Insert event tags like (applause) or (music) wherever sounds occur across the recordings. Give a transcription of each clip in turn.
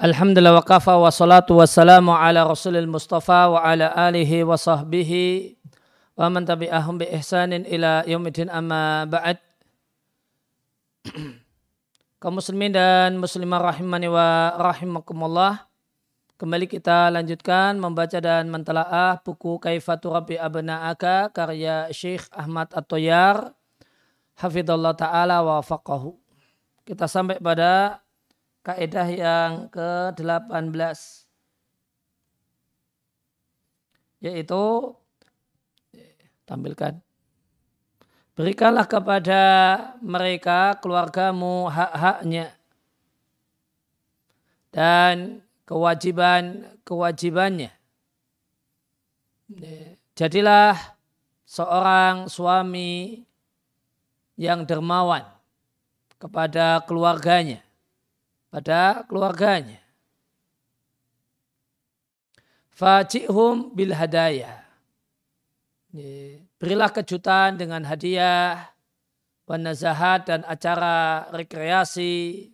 Alhamdulillah wa kafa wa salatu wa salamu ala rasulil mustafa wa ala alihi wa sahbihi wa man tabi'ahum bi ihsanin ila yaumidin amma ba'd. (clears throat) Kaum muslimin dan muslimah rahimani wa rahimakumullah kembali kita lanjutkan membaca dan mentelaah buku Kaifatu Rabbi Abna'aka karya Syekh Ahmad At-Toyar. Hafidhullah ta'ala wa faqahu kita sampai pada kaidah yang ke-18 yaitu tampilkan. Berikanlah kepada mereka keluargamu hak-haknya. Dan kewajiban kewajibannya. Jadilah seorang suami yang dermawan kepada keluarganya pada keluarganya. Fajihum bil hadaya. Berilah kejutan dengan hadiah, wanazahat dan acara rekreasi.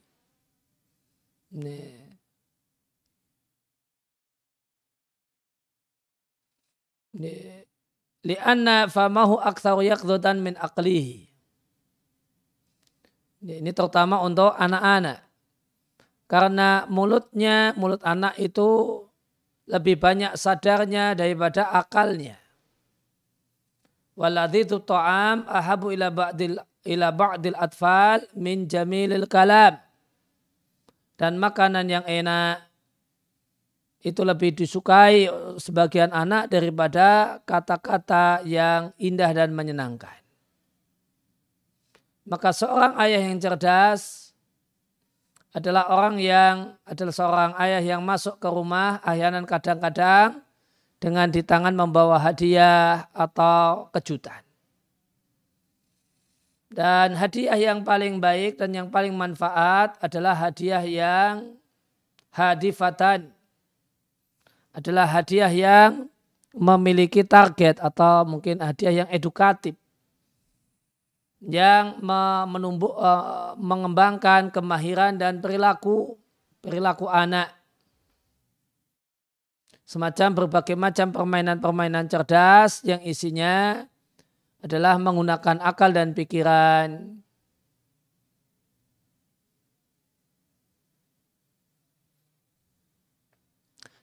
Lianna famahu aktsaru yaqdhutan min aqlihi. Ini terutama untuk anak-anak karena mulutnya, mulut anak itu lebih banyak sadarnya daripada akalnya. Waladhitu ta'am ahabu ila ba'dil ila ba'dil atfal min jamilil kalam. Dan makanan yang enak itu lebih disukai sebagian anak daripada kata-kata yang indah dan menyenangkan. Maka seorang ayah yang cerdas adalah orang yang adalah seorang ayah yang masuk ke rumah ahyanan kadang-kadang dengan di tangan membawa hadiah atau kejutan. Dan hadiah yang paling baik dan yang paling manfaat adalah hadiah yang hadifatan. Adalah hadiah yang memiliki target atau mungkin hadiah yang edukatif yang menumbuh, uh, mengembangkan kemahiran dan perilaku perilaku anak. Semacam berbagai macam permainan-permainan cerdas yang isinya adalah menggunakan akal dan pikiran.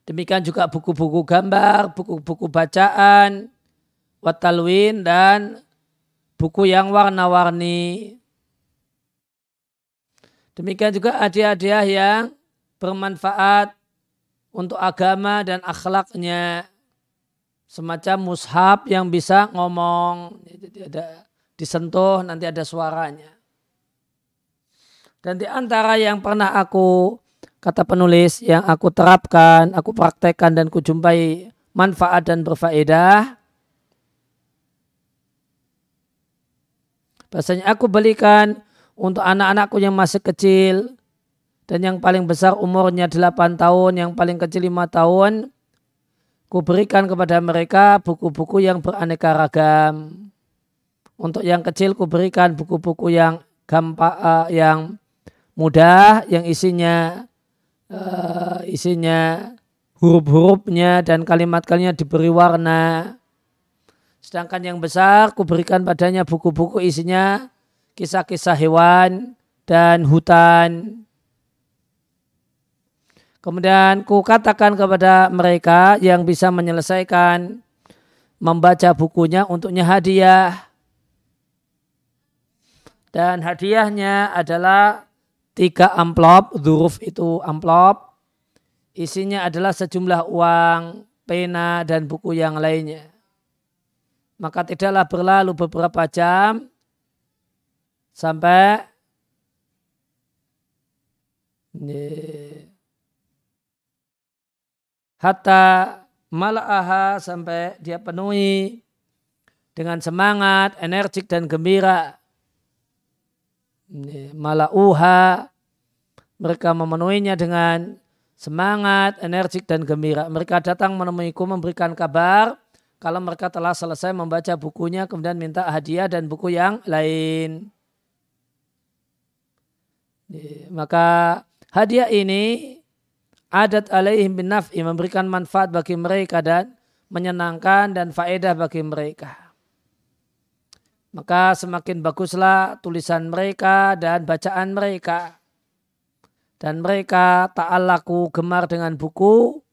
Demikian juga buku-buku gambar, buku-buku bacaan, watalwin dan buku yang warna-warni. Demikian juga hadiah-hadiah yang bermanfaat untuk agama dan akhlaknya. Semacam mushab yang bisa ngomong, jadi ada disentuh nanti ada suaranya. Dan di antara yang pernah aku kata penulis yang aku terapkan, aku praktekkan dan kujumpai manfaat dan berfaedah Bahasanya aku belikan untuk anak-anakku yang masih kecil dan yang paling besar umurnya 8 tahun, yang paling kecil 5 tahun. Ku berikan kepada mereka buku-buku yang beraneka ragam. Untuk yang kecil ku berikan buku-buku yang gampang, uh, yang mudah, yang isinya uh, isinya huruf-hurufnya dan kalimat-kalimatnya diberi warna Sedangkan yang besar kuberikan padanya buku-buku isinya kisah-kisah hewan dan hutan. Kemudian ku katakan kepada mereka yang bisa menyelesaikan membaca bukunya untuknya hadiah. Dan hadiahnya adalah tiga amplop, huruf itu amplop. Isinya adalah sejumlah uang, pena, dan buku yang lainnya maka tidaklah berlalu beberapa jam sampai hatta malaaha sampai dia penuhi dengan semangat, energik dan gembira. Malauha mereka memenuhinya dengan semangat, energik dan gembira. Mereka datang menemuiku memberikan kabar kalau mereka telah selesai membaca bukunya kemudian minta hadiah dan buku yang lain. Maka hadiah ini adat alaihim bin naf'i memberikan manfaat bagi mereka dan menyenangkan dan faedah bagi mereka. Maka semakin baguslah tulisan mereka dan bacaan mereka. Dan mereka ta'alaku gemar dengan buku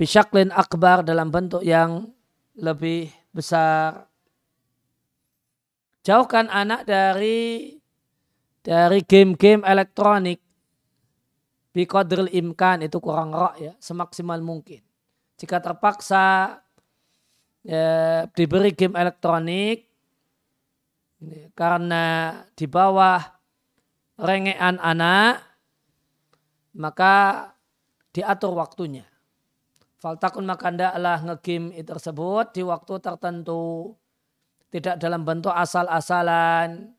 bisyaklin akbar dalam bentuk yang lebih besar. Jauhkan anak dari dari game-game elektronik. Biqadril imkan itu kurang rak ya semaksimal mungkin. Jika terpaksa ya, diberi game elektronik karena di bawah rengean anak maka diatur waktunya faltakun maka ndaklah ngegame tersebut di waktu tertentu tidak dalam bentuk asal-asalan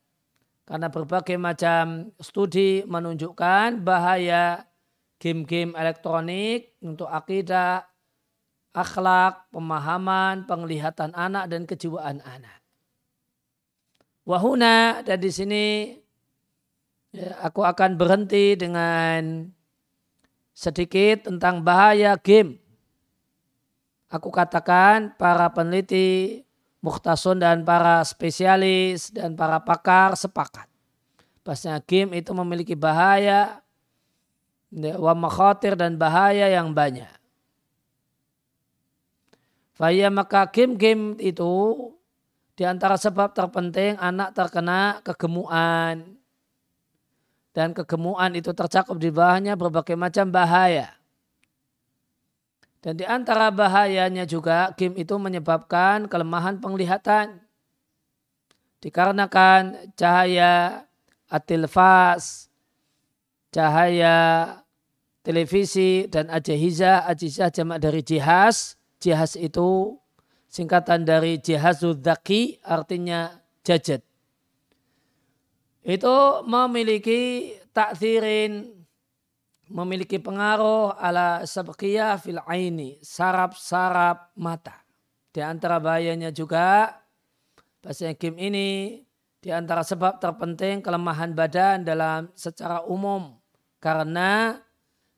karena berbagai macam studi menunjukkan bahaya game-game elektronik untuk akidah, akhlak, pemahaman, penglihatan anak dan kejiwaan anak. Wahuna dan di sini ya, aku akan berhenti dengan sedikit tentang bahaya game. Aku katakan para peneliti Mukhtasun dan para spesialis dan para pakar sepakat. Bahasanya game itu memiliki bahaya, wa makhatir dan bahaya yang banyak. Faya maka game-game itu di antara sebab terpenting anak terkena kegemuan. Dan kegemuan itu tercakup di bawahnya berbagai macam bahaya. Dan di antara bahayanya juga game itu menyebabkan kelemahan penglihatan. Dikarenakan cahaya atilfas, cahaya televisi dan ajahiza, ajiza jamak dari jihaz. Jihaz itu singkatan dari jihazul dhaki artinya jajet. Itu memiliki takzirin memiliki pengaruh ala sabqiyah fil aini, sarap-sarap mata. Di antara bahayanya juga, bahasanya game ini di antara sebab terpenting kelemahan badan dalam secara umum. Karena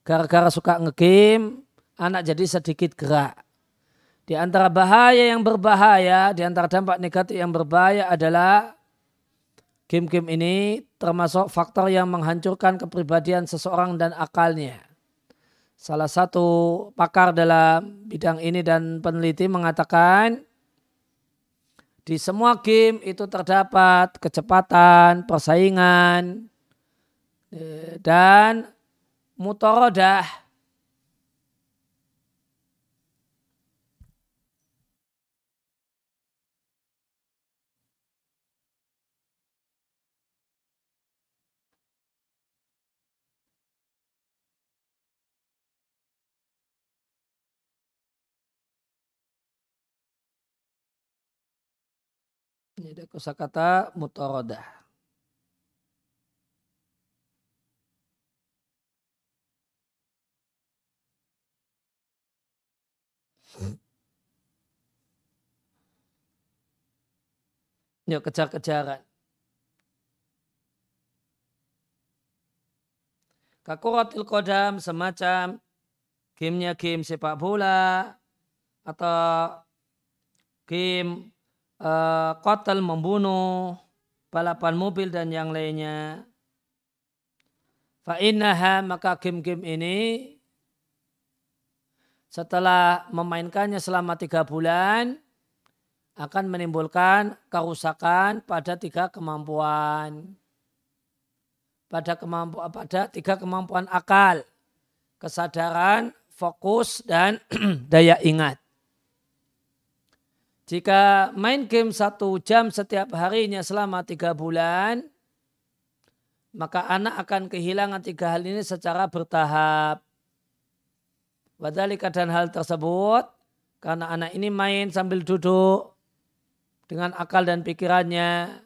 gara-gara suka ngegame, anak jadi sedikit gerak. Di antara bahaya yang berbahaya, di antara dampak negatif yang berbahaya adalah game-game ini termasuk faktor yang menghancurkan kepribadian seseorang dan akalnya. Salah satu pakar dalam bidang ini dan peneliti mengatakan di semua game itu terdapat kecepatan, persaingan, eh, dan mutorodah Ini ada kosakata mutorodah. Ya kejar-kejaran. Kakuratil kodam semacam gamenya game sepak bola atau game uh, kotel membunuh, balapan mobil dan yang lainnya. Fa'innaha maka game-game ini setelah memainkannya selama tiga bulan akan menimbulkan kerusakan pada tiga kemampuan. Pada kemampuan pada tiga kemampuan akal, kesadaran, fokus dan (clears throat) daya ingat. Jika main game satu jam setiap harinya selama tiga bulan, maka anak akan kehilangan tiga hal ini secara bertahap. Wadhalika dan hal tersebut, karena anak ini main sambil duduk dengan akal dan pikirannya,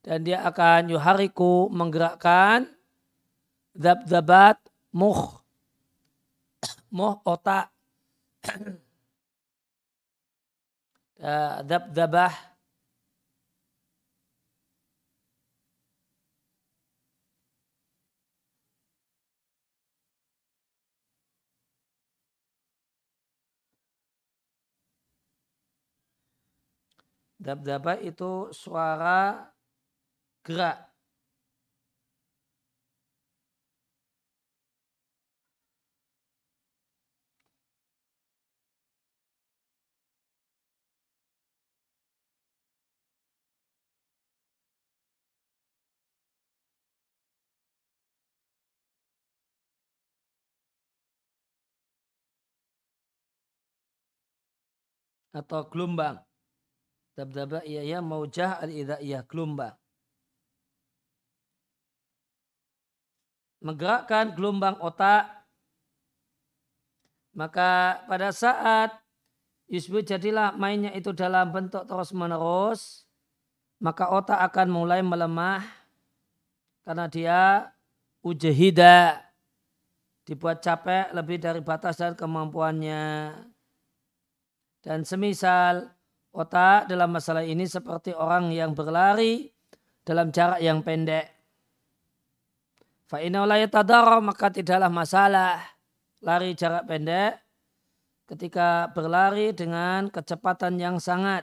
dan dia akan yuhariku menggerakkan zab-zabat muh, (coughs) muh otak (coughs) Eh, dabdabah Dabdabah itu suara gerak. Atau gelombang. Dabdaba iya ya maujah al iya gelombang. Menggerakkan gelombang otak. Maka pada saat Yusbu jadilah mainnya itu dalam bentuk terus menerus. Maka otak akan mulai melemah. Karena dia ujahida dibuat capek lebih dari batas dan kemampuannya. Dan semisal otak dalam masalah ini seperti orang yang berlari dalam jarak yang pendek. Maka tidaklah masalah lari jarak pendek ketika berlari dengan kecepatan yang sangat.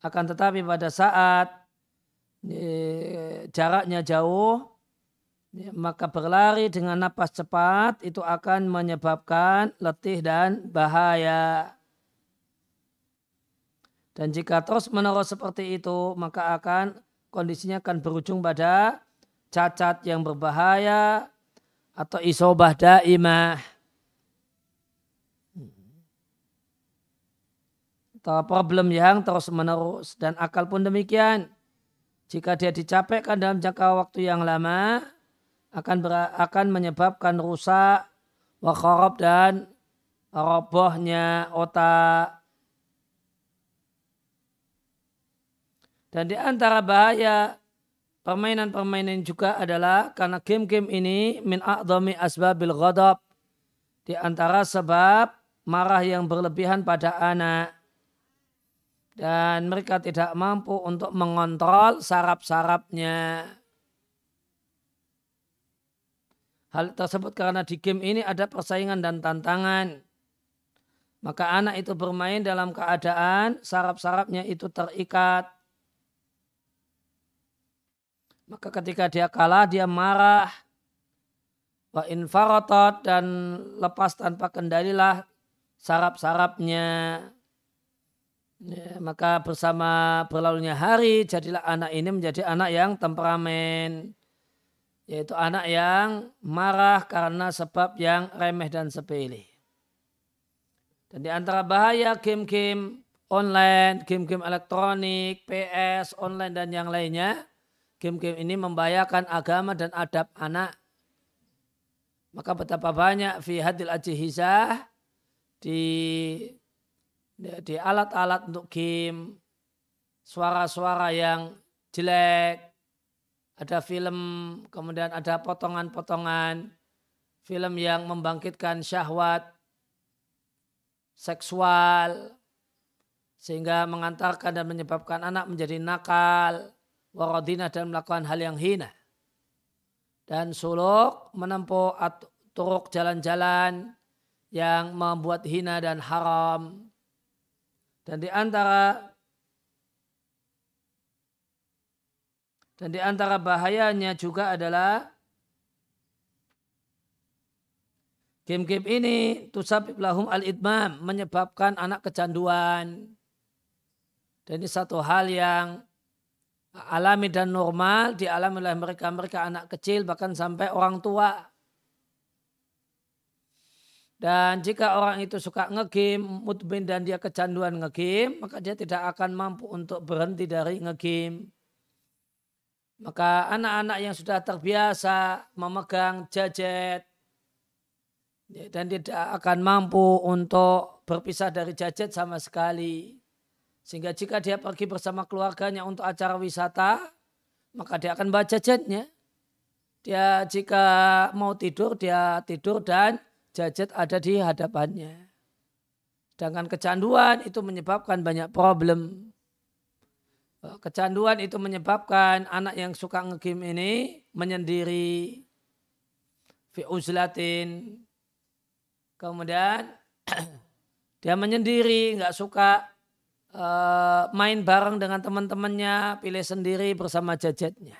Akan tetapi pada saat eh, jaraknya jauh, maka berlari dengan napas cepat itu akan menyebabkan letih dan bahaya. Dan jika terus menerus seperti itu, maka akan kondisinya akan berujung pada cacat yang berbahaya atau isobah daimah. Atau problem yang terus menerus dan akal pun demikian. Jika dia dicapekkan dalam jangka waktu yang lama, akan ber, akan menyebabkan rusak, wakharab dan robohnya otak. Dan di antara bahaya permainan-permainan juga adalah karena game-game ini min a'dhami asbabil ghadab. Di antara sebab marah yang berlebihan pada anak. Dan mereka tidak mampu untuk mengontrol sarap-sarapnya. Hal tersebut karena di game ini ada persaingan dan tantangan. Maka anak itu bermain dalam keadaan sarap-sarapnya itu terikat. Maka ketika dia kalah dia marah. Wa infarotot dan lepas tanpa kendalilah sarap-sarapnya. Ya, maka bersama berlalunya hari jadilah anak ini menjadi anak yang temperamen yaitu anak yang marah karena sebab yang remeh dan sepele. Dan di antara bahaya game-game online, game-game elektronik, PS, online dan yang lainnya, game-game ini membahayakan agama dan adab anak. Maka betapa banyak fi hadil ajihizah di di alat-alat untuk game, suara-suara yang jelek, ada film, kemudian ada potongan-potongan film yang membangkitkan syahwat seksual sehingga mengantarkan dan menyebabkan anak menjadi nakal, waradina dan melakukan hal yang hina. Dan suluk menempuh turuk jalan-jalan yang membuat hina dan haram. Dan di antara Dan di antara bahayanya juga adalah game-game ini tusabib lahum al-idmam menyebabkan anak kecanduan. Dan ini satu hal yang alami dan normal dialami oleh mereka mereka anak kecil bahkan sampai orang tua. Dan jika orang itu suka ngegame, mutbin dan dia kecanduan ngegame, maka dia tidak akan mampu untuk berhenti dari ngegame. Maka anak-anak yang sudah terbiasa memegang jajet dan tidak akan mampu untuk berpisah dari jajet sama sekali. Sehingga jika dia pergi bersama keluarganya untuk acara wisata, maka dia akan baca jajetnya. Dia jika mau tidur, dia tidur dan jajet ada di hadapannya. Sedangkan kecanduan itu menyebabkan banyak problem. Kecanduan itu menyebabkan anak yang suka ngegame ini menyendiri fi uzlatin. Kemudian (clears throat) Dia menyendiri, nggak suka uh, main bareng dengan teman-temannya, pilih sendiri bersama jajetnya.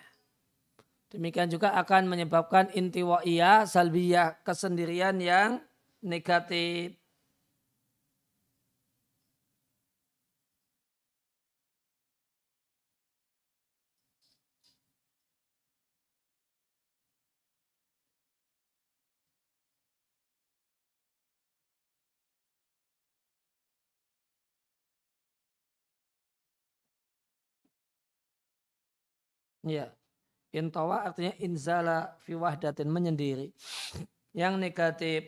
Demikian juga akan menyebabkan intiwa'iyah, salbiyah, kesendirian yang negatif. Ya. Intawa artinya inzala fi wahdatin menyendiri. Yang negatif.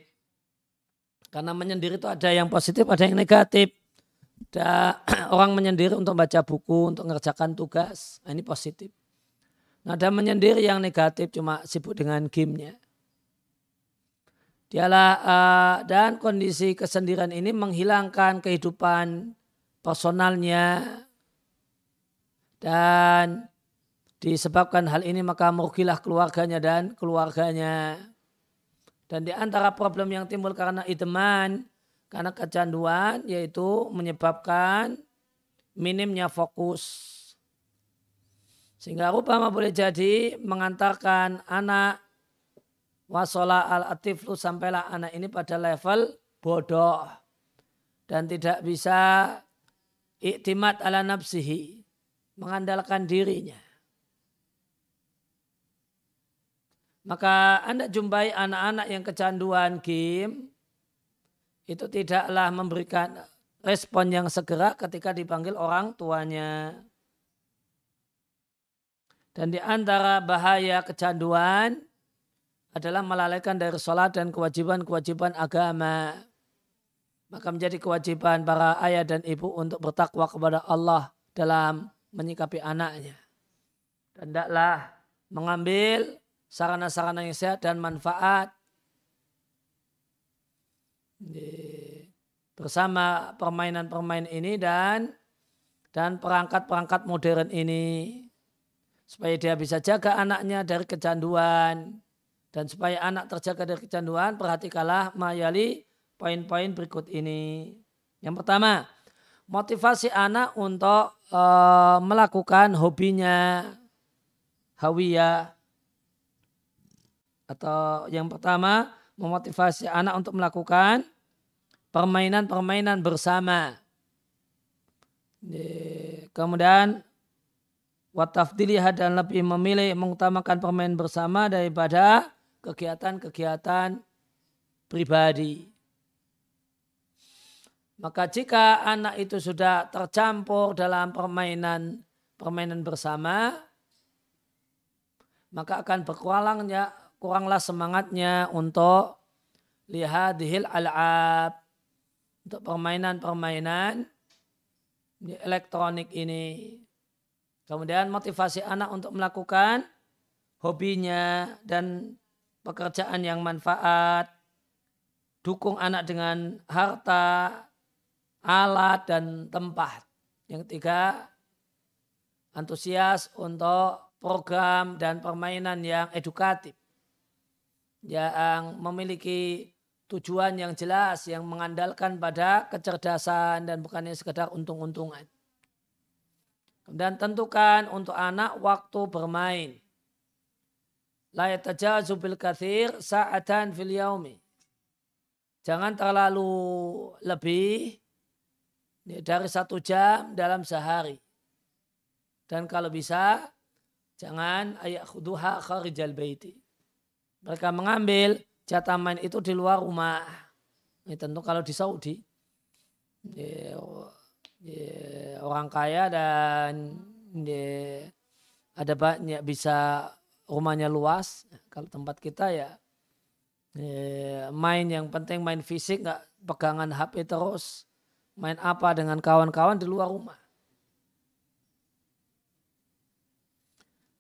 Karena menyendiri itu ada yang positif, ada yang negatif. Ada (clears throat) orang menyendiri untuk baca buku, untuk mengerjakan tugas. Nah, ini positif. Nah, ada menyendiri yang negatif cuma sibuk dengan gamenya. Dialah uh, dan kondisi kesendirian ini menghilangkan kehidupan personalnya dan Disebabkan hal ini maka merugilah keluarganya dan keluarganya. Dan di antara problem yang timbul karena idman, karena kecanduan, yaitu menyebabkan minimnya fokus. Sehingga rupanya boleh jadi mengantarkan anak wasola al-atiflu sampailah anak ini pada level bodoh. Dan tidak bisa iktimat ala nafsihi. Mengandalkan dirinya. Maka Anda jumpai anak-anak yang kecanduan game itu tidaklah memberikan respon yang segera ketika dipanggil orang tuanya. Dan di antara bahaya kecanduan adalah melalaikan dari sholat dan kewajiban-kewajiban agama. Maka menjadi kewajiban para ayah dan ibu untuk bertakwa kepada Allah dalam menyikapi anaknya. Dan tidaklah mengambil sarana-sarana yang sehat dan manfaat. Bersama permainan-permainan ini dan dan perangkat-perangkat modern ini. Supaya dia bisa jaga anaknya dari kecanduan. Dan supaya anak terjaga dari kecanduan perhatikanlah mayali poin-poin berikut ini. Yang pertama, motivasi anak untuk uh, melakukan hobinya hawiyah atau yang pertama memotivasi anak untuk melakukan permainan-permainan bersama. Kemudian watafdilih dan lebih memilih mengutamakan permainan bersama daripada kegiatan-kegiatan pribadi. Maka jika anak itu sudah tercampur dalam permainan permainan bersama, maka akan berkurangnya kuranglah semangatnya untuk lihat dihil al'ab untuk permainan-permainan elektronik ini. Kemudian motivasi anak untuk melakukan hobinya dan pekerjaan yang manfaat. Dukung anak dengan harta, alat, dan tempat. Yang ketiga, antusias untuk program dan permainan yang edukatif yang memiliki tujuan yang jelas yang mengandalkan pada kecerdasan dan bukannya sekedar untung-untungan. Kemudian tentukan untuk anak waktu bermain. La yatajazu bil kathir sa'atan fil yaumi. Jangan terlalu lebih dari satu jam dalam sehari. Dan kalau bisa, jangan ayat khuduha kharijal baiti mereka mengambil jatah main itu di luar rumah. Ini tentu kalau di Saudi ya, ya, orang kaya dan ya, ada banyak bisa rumahnya luas. Kalau tempat kita ya, ya main yang penting main fisik nggak pegangan HP terus main apa dengan kawan-kawan di luar rumah.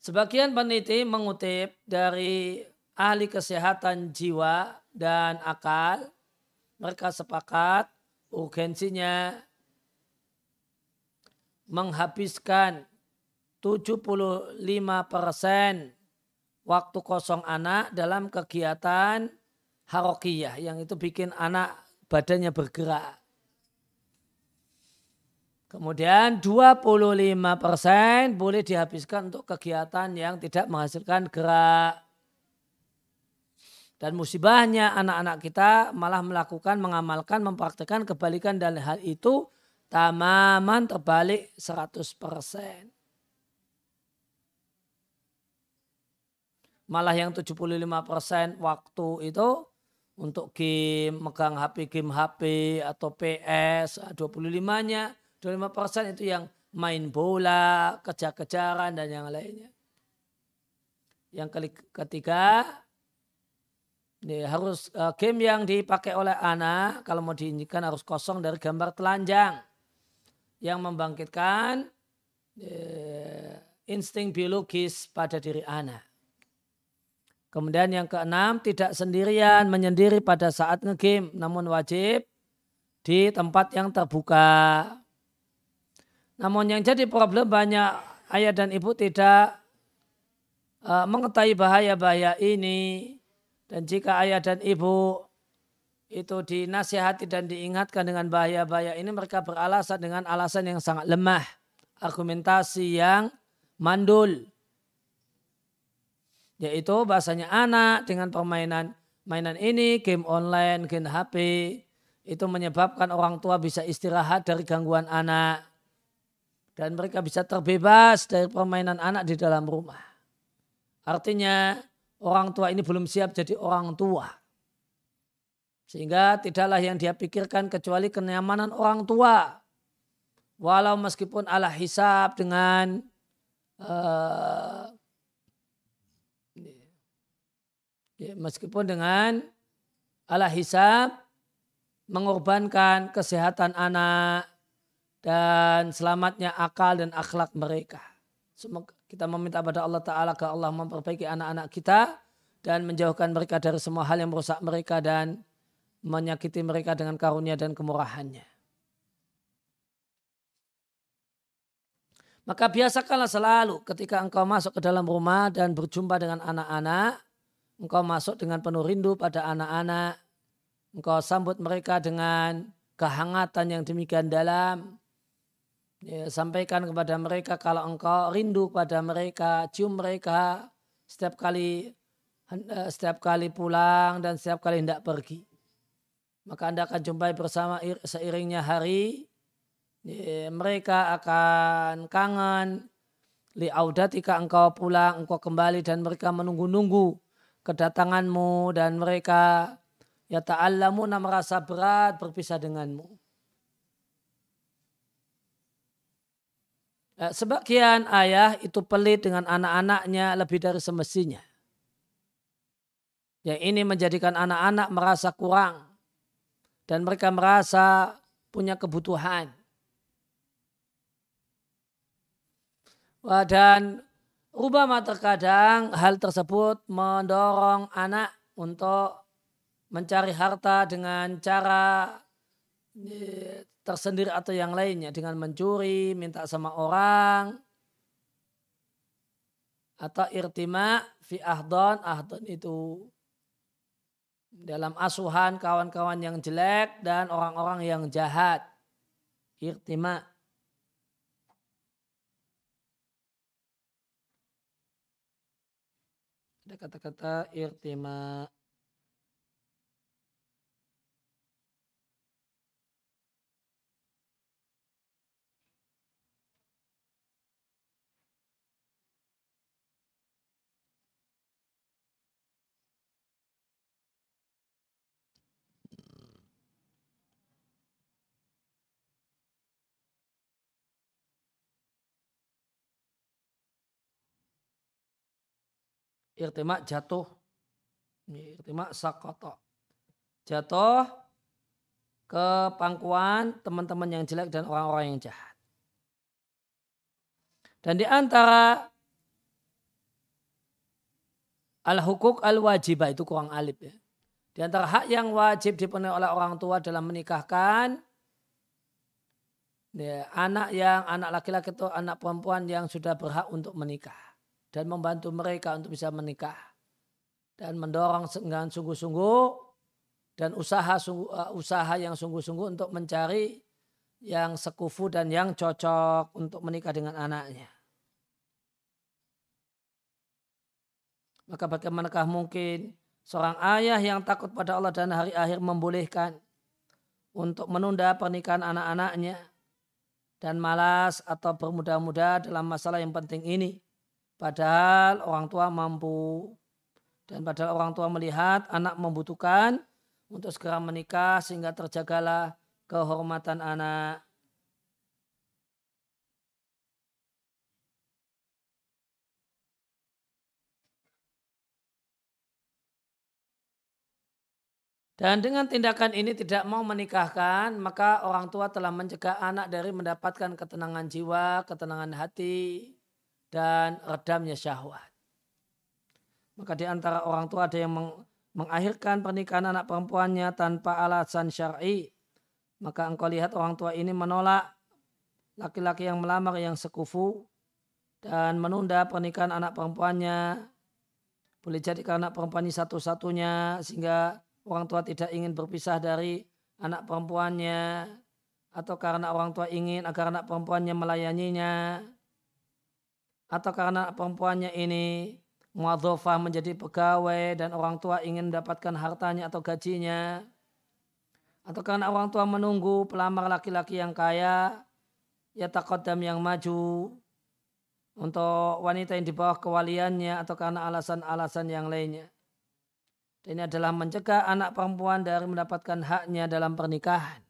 Sebagian peneliti mengutip dari ahli kesehatan jiwa dan akal, mereka sepakat urgensinya menghabiskan 75 persen waktu kosong anak dalam kegiatan harokiyah yang itu bikin anak badannya bergerak. Kemudian 25% boleh dihabiskan untuk kegiatan yang tidak menghasilkan gerak. Dan musibahnya anak-anak kita malah melakukan, mengamalkan, mempraktekkan kebalikan dan hal itu tamaman terbalik 100%. Malah yang 75% waktu itu untuk game, megang HP, game HP atau PS, 25-nya, 25% itu yang main bola, kejar-kejaran dan yang lainnya. Yang ketiga, ini harus uh, game yang dipakai oleh anak kalau mau diinjikan harus kosong dari gambar telanjang yang membangkitkan uh, insting biologis pada diri anak. Kemudian yang keenam tidak sendirian menyendiri pada saat ngegame namun wajib di tempat yang terbuka. Namun yang jadi problem banyak ayah dan ibu tidak uh, mengetahui bahaya-bahaya ini dan jika ayah dan ibu itu dinasihati dan diingatkan dengan bahaya-bahaya ini mereka beralasan dengan alasan yang sangat lemah. Argumentasi yang mandul. Yaitu bahasanya anak dengan permainan mainan ini, game online, game HP, itu menyebabkan orang tua bisa istirahat dari gangguan anak. Dan mereka bisa terbebas dari permainan anak di dalam rumah. Artinya orang tua ini belum siap jadi orang tua. Sehingga tidaklah yang dia pikirkan kecuali kenyamanan orang tua. Walau meskipun Allah hisap dengan uh, ya, meskipun dengan Allah hisap mengorbankan kesehatan anak dan selamatnya akal dan akhlak mereka. Semoga kita meminta pada Allah Ta'ala ke Allah memperbaiki anak-anak kita dan menjauhkan mereka dari semua hal yang merusak mereka dan menyakiti mereka dengan karunia dan kemurahannya. Maka biasakanlah selalu ketika engkau masuk ke dalam rumah dan berjumpa dengan anak-anak, engkau masuk dengan penuh rindu pada anak-anak, engkau sambut mereka dengan kehangatan yang demikian dalam, Ya, sampaikan kepada mereka kalau engkau rindu pada mereka, cium mereka setiap kali eh, setiap kali pulang dan setiap kali hendak pergi. Maka Anda akan jumpai bersama seiringnya hari, ya, mereka akan kangen liaudatika engkau pulang, engkau kembali dan mereka menunggu-nunggu kedatanganmu dan mereka ya ta'allamu merasa berat berpisah denganmu. Sebagian ayah itu pelit dengan anak-anaknya lebih dari semestinya. Yang ini menjadikan anak-anak merasa kurang dan mereka merasa punya kebutuhan. Dan Rubama terkadang hal tersebut mendorong anak untuk mencari harta dengan cara tersendiri atau yang lainnya dengan mencuri, minta sama orang atau irtima fi ahdon, ahdon itu dalam asuhan kawan-kawan yang jelek dan orang-orang yang jahat. Irtima. Ada kata-kata irtima. Irtimak jatuh. Irtimak sakoto. Jatuh ke pangkuan teman-teman yang jelek dan orang-orang yang jahat. Dan di antara al-hukuk al-wajibah itu kurang alif ya. Di antara hak yang wajib dipenuhi oleh orang tua dalam menikahkan ya, anak yang anak laki-laki atau anak perempuan yang sudah berhak untuk menikah dan membantu mereka untuk bisa menikah dan mendorong dengan sungguh-sungguh dan usaha uh, usaha yang sungguh-sungguh untuk mencari yang sekufu dan yang cocok untuk menikah dengan anaknya. Maka bagaimanakah mungkin seorang ayah yang takut pada Allah dan hari akhir membolehkan untuk menunda pernikahan anak-anaknya dan malas atau bermudah-mudah dalam masalah yang penting ini. Padahal orang tua mampu dan padahal orang tua melihat anak membutuhkan untuk segera menikah sehingga terjagalah kehormatan anak. Dan dengan tindakan ini tidak mau menikahkan, maka orang tua telah mencegah anak dari mendapatkan ketenangan jiwa, ketenangan hati, dan redamnya syahwat. Maka di antara orang tua ada yang meng mengakhirkan pernikahan anak perempuannya tanpa alasan syar'i. Maka engkau lihat orang tua ini menolak laki-laki yang melamar yang sekufu dan menunda pernikahan anak perempuannya. Boleh jadi karena perempuan ini satu-satunya sehingga orang tua tidak ingin berpisah dari anak perempuannya atau karena orang tua ingin agar anak perempuannya melayaninya atau karena perempuannya ini muadzofah menjadi pegawai dan orang tua ingin mendapatkan hartanya atau gajinya atau karena orang tua menunggu pelamar laki-laki yang kaya ya takodam yang maju untuk wanita yang di bawah kewaliannya atau karena alasan-alasan yang lainnya. Dan ini adalah mencegah anak perempuan dari mendapatkan haknya dalam pernikahan.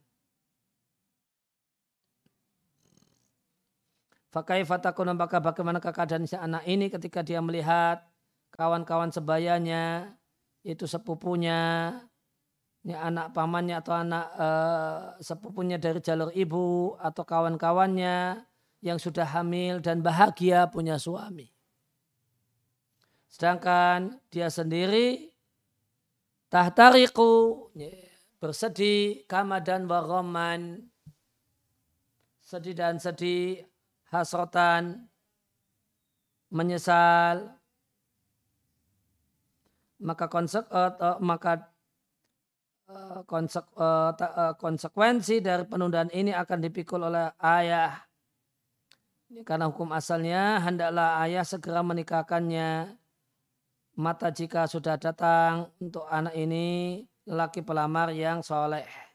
Fakai fatakun apakah bagaimana keadaan si anak ini ketika dia melihat kawan-kawan sebayanya, itu sepupunya, ini anak pamannya atau anak uh, sepupunya dari jalur ibu atau kawan-kawannya yang sudah hamil dan bahagia punya suami. Sedangkan dia sendiri tahtariku bersedih kama dan waroman sedih dan sedih hasrotan menyesal maka konsek, uh, maka uh, konsek, uh, konsekuensi dari penundaan ini akan dipikul oleh ayah ini karena hukum asalnya hendaklah ayah segera menikahkannya mata jika sudah datang untuk anak ini lelaki pelamar yang soleh.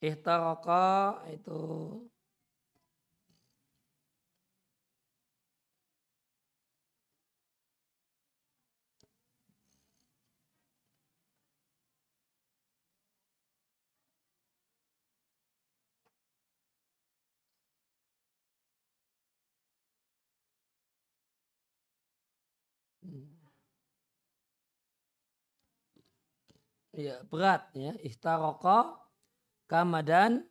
Ihtaraka itu Ya, berat ya. Ihtaraka Kamadan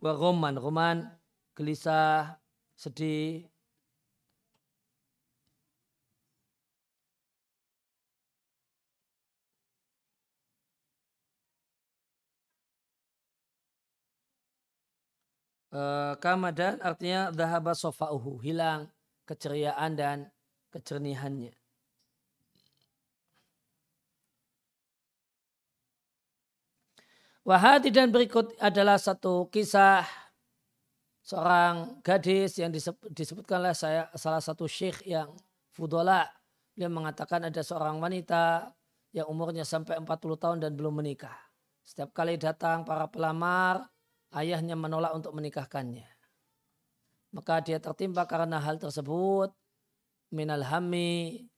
wa roman, roman gelisah, sedih. Uh, kamadan artinya dhahaba sofa'uhu, hilang keceriaan dan kecernihannya. Wahati dan berikut adalah satu kisah seorang gadis yang disebutkan oleh saya salah satu syekh yang fudola. Dia mengatakan ada seorang wanita yang umurnya sampai 40 tahun dan belum menikah. Setiap kali datang para pelamar, ayahnya menolak untuk menikahkannya. Maka dia tertimpa karena hal tersebut. Minal hami,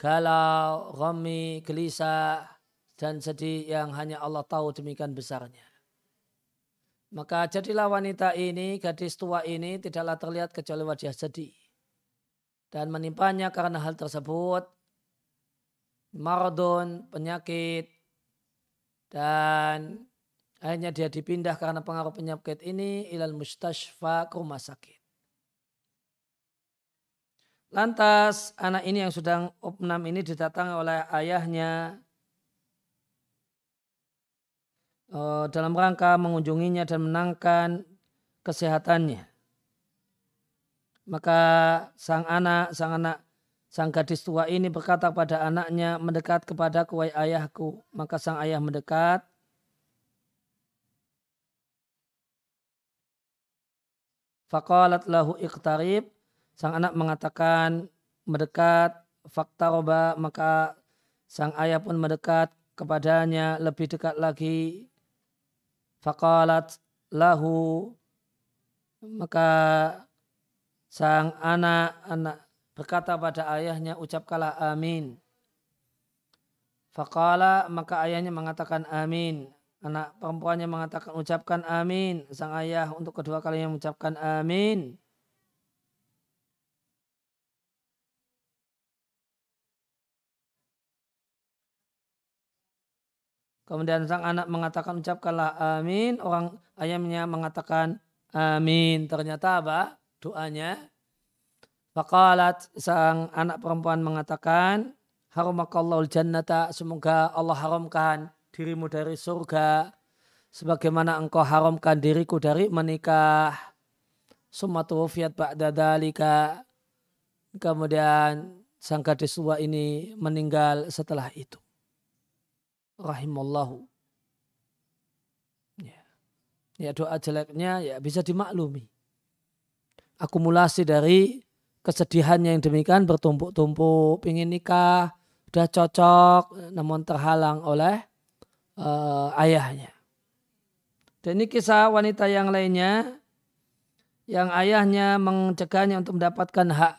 galau, romi, gelisah, dan sedih yang hanya Allah tahu demikian besarnya. Maka jadilah wanita ini, gadis tua ini tidaklah terlihat kecuali wajah sedih. Dan menimpanya karena hal tersebut, maradon, penyakit, dan akhirnya dia dipindah karena pengaruh penyakit ini ilal mustashfa ke rumah sakit. Lantas anak ini yang sedang opnam ini didatangi oleh ayahnya uh, dalam rangka mengunjunginya dan menangkan kesehatannya. Maka sang anak, sang anak, sang gadis tua ini berkata pada anaknya, mendekat kepada kuai ayahku. Maka sang ayah mendekat. Faqalat lahu iqtarib Sang anak mengatakan mendekat fakta roba maka sang ayah pun mendekat kepadanya lebih dekat lagi. Fakalat lahu maka sang anak anak berkata pada ayahnya ucapkanlah amin. Fakala maka ayahnya mengatakan amin. Anak perempuannya mengatakan ucapkan amin. Sang ayah untuk kedua kalinya mengucapkan amin. Kemudian sang anak mengatakan ucapkanlah amin. Orang ayamnya mengatakan amin. Ternyata apa? Doanya. Fakalat sang anak perempuan mengatakan harumakallahul jannata. Semoga Allah haramkan dirimu dari surga. Sebagaimana engkau haramkan diriku dari menikah. Sumatu fiat ba'da dalika. Kemudian sang gadis tua ini meninggal setelah itu rahimallahu. Ya. ya doa jeleknya ya bisa dimaklumi. Akumulasi dari kesedihannya yang demikian bertumpuk-tumpuk, ingin nikah, sudah cocok, namun terhalang oleh uh, ayahnya. Dan ini kisah wanita yang lainnya, yang ayahnya mencegahnya untuk mendapatkan hak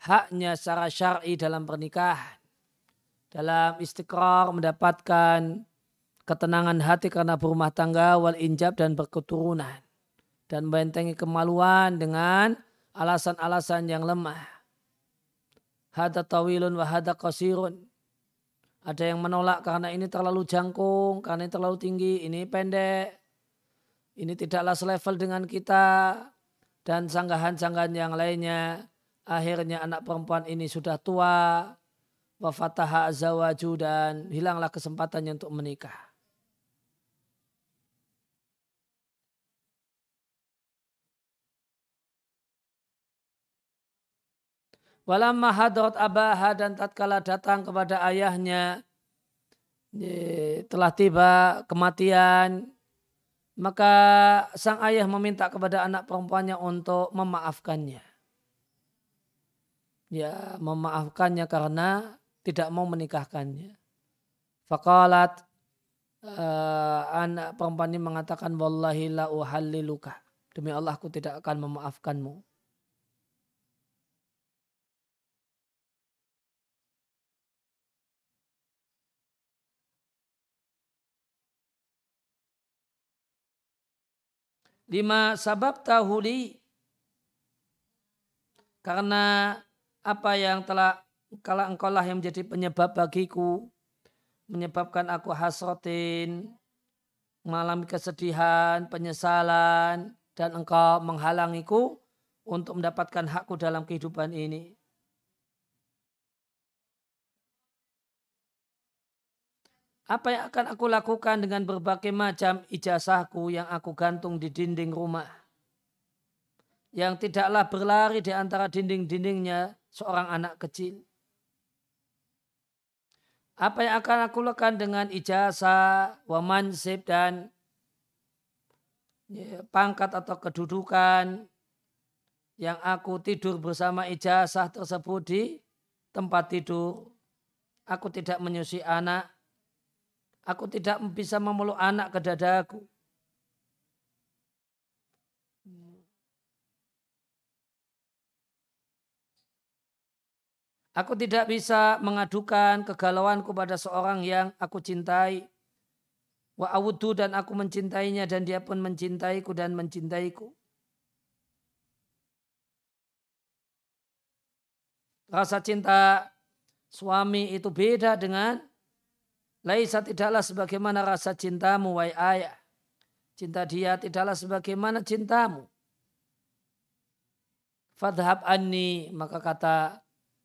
haknya secara syar'i dalam pernikahan dalam istiqrar mendapatkan ketenangan hati karena berumah tangga wal injab dan berketurunan dan membentengi kemaluan dengan alasan-alasan yang lemah. Hada tawilun wa hada qasirun. Ada yang menolak karena ini terlalu jangkung, karena ini terlalu tinggi, ini pendek. Ini tidaklah selevel dengan kita dan sanggahan-sanggahan yang lainnya. Akhirnya anak perempuan ini sudah tua, wafataha zawaju dan hilanglah kesempatannya untuk menikah. Walamma hadrat abaha dan tatkala datang kepada ayahnya telah tiba kematian maka sang ayah meminta kepada anak perempuannya untuk memaafkannya. Ya, memaafkannya karena tidak mau menikahkannya. Fakalat uh, anak perempuan ini mengatakan wallahi la uhalliluka. Demi Allah aku tidak akan memaafkanmu. Lima sabab tahuli karena apa yang telah kalau engkau lah yang menjadi penyebab bagiku, menyebabkan aku hasrotin, mengalami kesedihan, penyesalan, dan engkau menghalangiku untuk mendapatkan hakku dalam kehidupan ini. Apa yang akan aku lakukan dengan berbagai macam ijazahku yang aku gantung di dinding rumah? Yang tidaklah berlari di antara dinding-dindingnya seorang anak kecil. Apa yang akan aku lakukan dengan ijazah, wa mansib dan ya, pangkat atau kedudukan yang aku tidur bersama ijazah tersebut di tempat tidur. Aku tidak menyusui anak. Aku tidak bisa memeluk anak ke dadaku. Aku tidak bisa mengadukan kegalauan kepada seorang yang aku cintai. Wa awudu dan aku mencintainya dan dia pun mencintaiku dan mencintaiku. Rasa cinta suami itu beda dengan Laisa tidaklah sebagaimana rasa cintamu, wahai ayah. Cinta dia tidaklah sebagaimana cintamu. Fadhab anni maka kata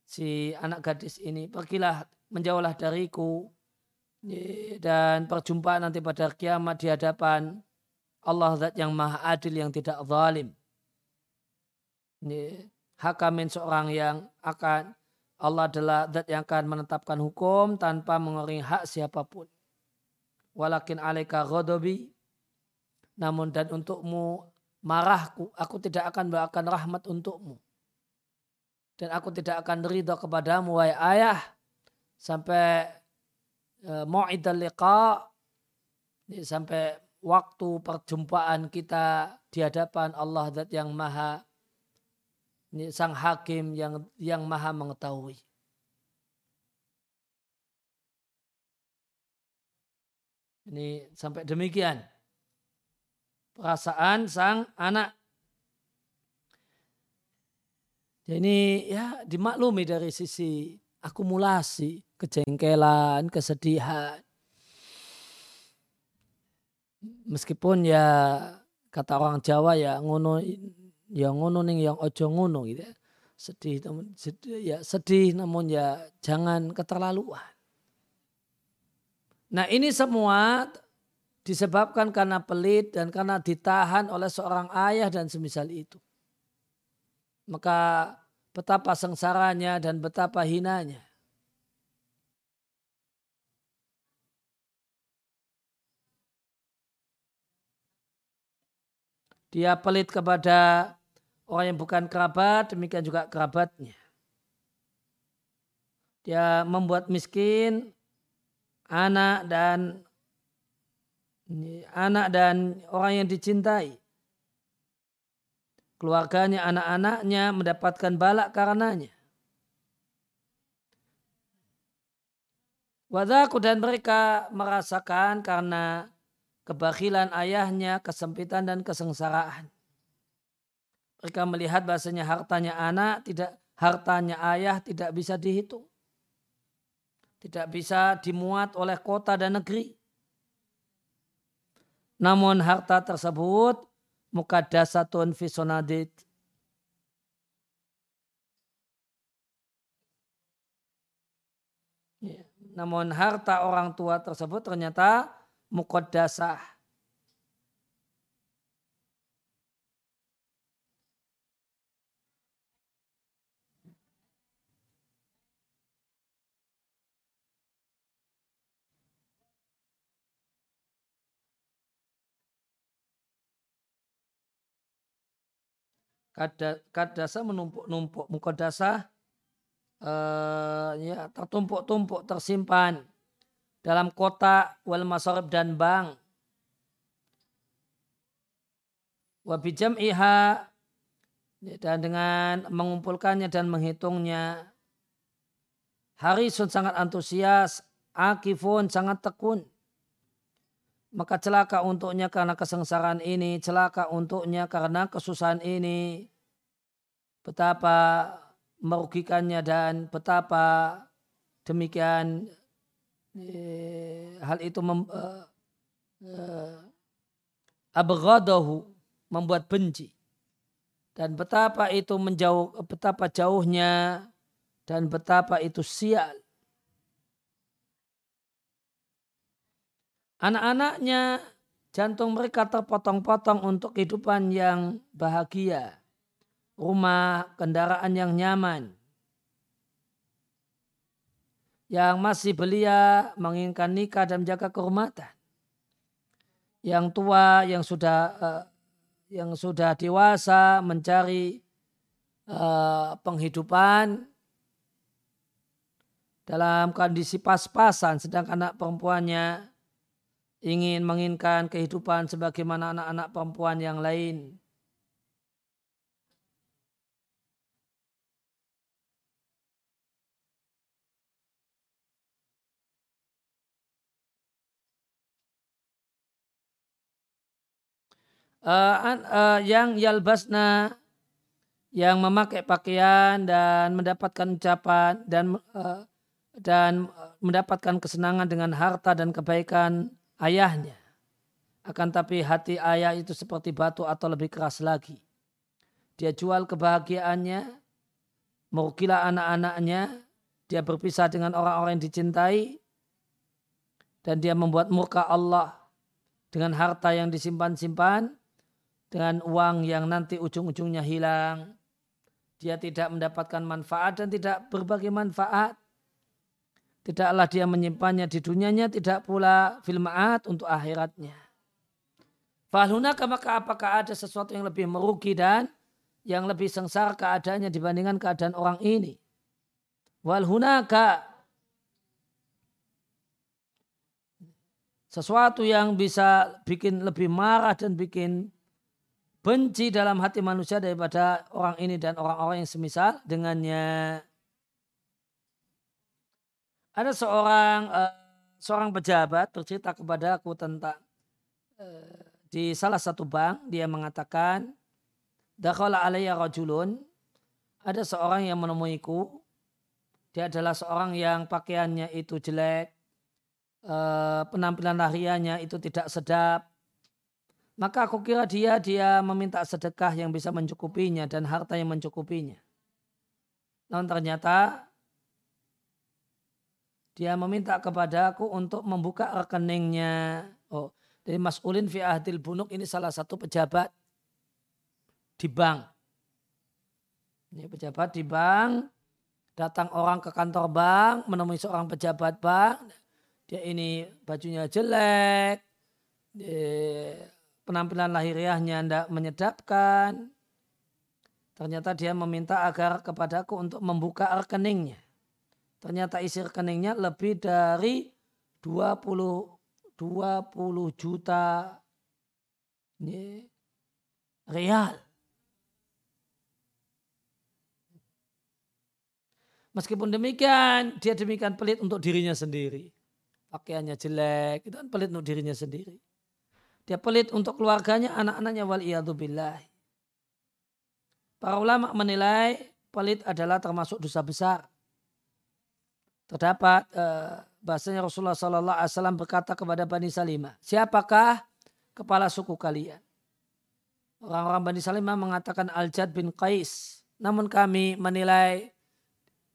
si anak gadis ini pergilah menjauhlah dariku dan perjumpaan nanti pada kiamat di hadapan Allah zat yang maha adil yang tidak zalim. Hakamin seorang yang akan Allah adalah zat yang akan menetapkan hukum tanpa mengurangi hak siapa pun. Walakin alaika ghadabi namun dan untukmu marahku, aku tidak akan doakan rahmat untukmu. Dan aku tidak akan ridho kepadamu, wahai ayah, sampai e, mu'idal liqa, sampai waktu perjumpaan kita di hadapan Allah dat yang maha, sang hakim yang yang maha mengetahui. Ini sampai demikian perasaan sang anak. Jadi ya dimaklumi dari sisi akumulasi, kejengkelan, kesedihan. Meskipun ya kata orang Jawa ya ngono ya ngono ning yang ojo ngono gitu ya. Sedih namun sedih, ya sedih namun ya jangan keterlaluan. Nah ini semua disebabkan karena pelit dan karena ditahan oleh seorang ayah dan semisal itu. Maka betapa sengsaranya dan betapa hinanya. Dia pelit kepada orang yang bukan kerabat, demikian juga kerabatnya. Dia membuat miskin anak dan anak dan orang yang dicintai. Keluarganya, anak-anaknya mendapatkan balak karenanya. Wadaku dan mereka merasakan karena kebakilan ayahnya, kesempitan dan kesengsaraan. Mereka melihat bahasanya hartanya anak, tidak hartanya ayah tidak bisa dihitung. Tidak bisa dimuat oleh kota dan negeri. Namun harta tersebut mukadasatun fisonadit. Ya. Namun harta orang tua tersebut ternyata mukodasah kada kadasa menumpuk-numpuk mukodasa uh, ya tertumpuk-tumpuk tersimpan dalam kota wal masorib dan bank wabijam iha dan dengan mengumpulkannya dan menghitungnya. Harisun sangat antusias Akifun sangat tekun maka celaka untuknya karena kesengsaraan ini, celaka untuknya karena kesusahan ini. Betapa merugikannya dan betapa demikian eh, hal itu mem, eh, eh, membuat benci dan betapa itu menjauh betapa jauhnya dan betapa itu sial Anak-anaknya jantung mereka terpotong-potong untuk kehidupan yang bahagia. Rumah, kendaraan yang nyaman. Yang masih belia menginginkan nikah dan menjaga kehormatan. Yang tua, yang sudah uh, yang sudah dewasa mencari uh, penghidupan dalam kondisi pas-pasan sedangkan anak perempuannya ingin menginginkan kehidupan sebagaimana anak-anak perempuan yang lain. Uh, uh, yang yalbasna yang memakai pakaian dan mendapatkan ucapan dan uh, dan mendapatkan kesenangan dengan harta dan kebaikan ayahnya. Akan tapi hati ayah itu seperti batu atau lebih keras lagi. dia jual kebahagiaannya, merugilah anak-anaknya, dia berpisah dengan orang-orang yang dicintai, dan dia membuat murka Allah dengan harta yang disimpan-simpan, dengan uang yang nanti ujung-ujungnya hilang. Dia tidak mendapatkan manfaat dan tidak berbagai manfaat. Tidaklah dia menyimpannya di dunianya, tidak pula filmaat untuk akhiratnya. Fahlunaka maka apakah ada sesuatu yang lebih merugi dan yang lebih sengsara keadaannya dibandingkan keadaan orang ini? Walhunaka sesuatu yang bisa bikin lebih marah dan bikin benci dalam hati manusia daripada orang ini dan orang-orang yang semisal dengannya. Ada seorang uh, seorang pejabat bercerita kepada aku tentang uh, di salah satu bank dia mengatakan dakhala alayya rajulun. Ada seorang yang menemuiku. Dia adalah seorang yang pakaiannya itu jelek uh, penampilan lahirianya itu tidak sedap. Maka aku kira dia dia meminta sedekah yang bisa mencukupinya dan harta yang mencukupinya. Namun ternyata dia meminta kepada aku untuk membuka rekeningnya. Oh, dari Mas'ulin fi ahdil bunuk ini salah satu pejabat di bank. Ini pejabat di bank, datang orang ke kantor bank, menemui seorang pejabat bank. Dia ini bajunya jelek, penampilan lahiriahnya tidak menyedapkan. Ternyata dia meminta agar kepadaku untuk membuka rekeningnya. Ternyata isi rekeningnya lebih dari 20 20 juta real. Meskipun demikian, dia demikian pelit untuk dirinya sendiri. Pakaiannya jelek, itu kan pelit untuk dirinya sendiri. Dia pelit untuk keluarganya, anak-anaknya wal billah. Para ulama menilai pelit adalah termasuk dosa besar terdapat uh, bahasanya Rasulullah Sallallahu Alaihi Wasallam berkata kepada Bani Salimah, siapakah kepala suku kalian? Orang-orang Bani Salimah mengatakan Al-Jad bin Qais. Namun kami menilai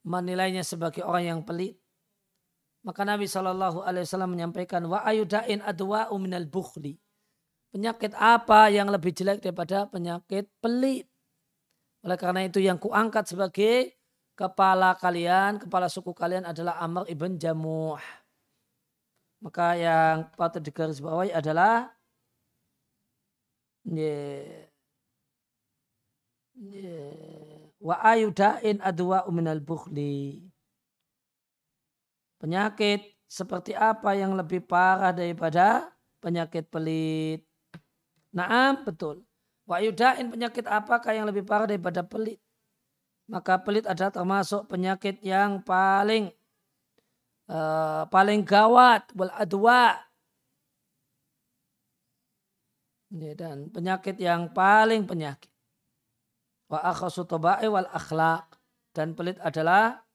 menilainya sebagai orang yang pelit. Maka Nabi Shallallahu Alaihi Wasallam menyampaikan wa ayudain adwa minal bukhli. Penyakit apa yang lebih jelek daripada penyakit pelit? Oleh karena itu yang kuangkat sebagai kepala kalian, kepala suku kalian adalah Amr ibn Jamuh. Maka yang patut digarisbawahi adalah wa ayudain adwa minal bukhli. Penyakit seperti apa yang lebih parah daripada penyakit pelit? Naam, betul. Wa ayudain penyakit apakah yang lebih parah daripada pelit? Maka pelit adalah termasuk penyakit yang paling uh, paling gawat wal adwa. Dan penyakit yang paling penyakit. Wa akhasu wal akhlak dan pelit adalah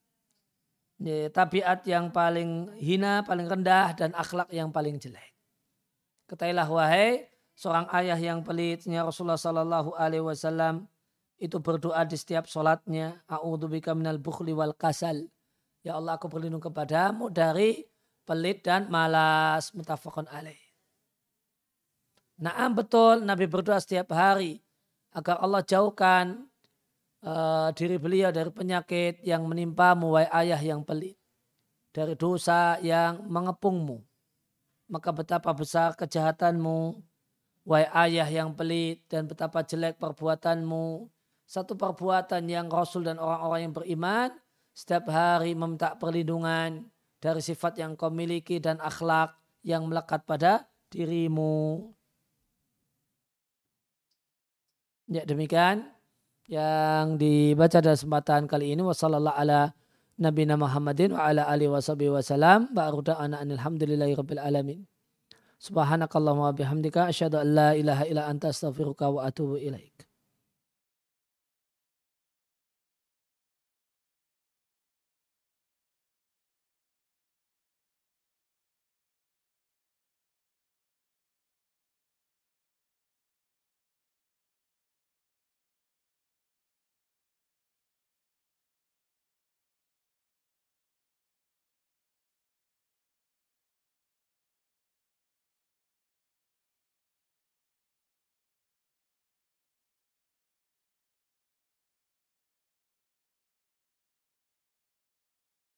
ya, tabiat yang paling hina, paling rendah dan akhlak yang paling jelek. Ketahuilah wahai seorang ayah yang pelitnya Rasulullah Sallallahu Alaihi Wasallam itu berdoa di setiap sholatnya. A'udzubika minal bukhli wal kasal. Ya Allah aku berlindung kepadamu dari pelit dan malas. Mutafakun alaih. Naam betul Nabi berdoa setiap hari agar Allah jauhkan uh, diri beliau dari penyakit yang menimpa muwai ayah yang pelit. Dari dosa yang mengepungmu. Maka betapa besar kejahatanmu, wahai ayah yang pelit dan betapa jelek perbuatanmu satu perbuatan yang Rasul dan orang-orang yang beriman setiap hari meminta perlindungan dari sifat yang kau miliki dan akhlak yang melekat pada dirimu. Ya demikian yang dibaca dalam kesempatan kali ini wasallallahu ala Nabi Muhammadin wa ala alihi wasallam ba'ru da'ana alhamdulillahi rabbil alamin. Subhanakallahumma bihamdika asyhadu an la ilaha illa anta astaghfiruka wa atubu ilaik.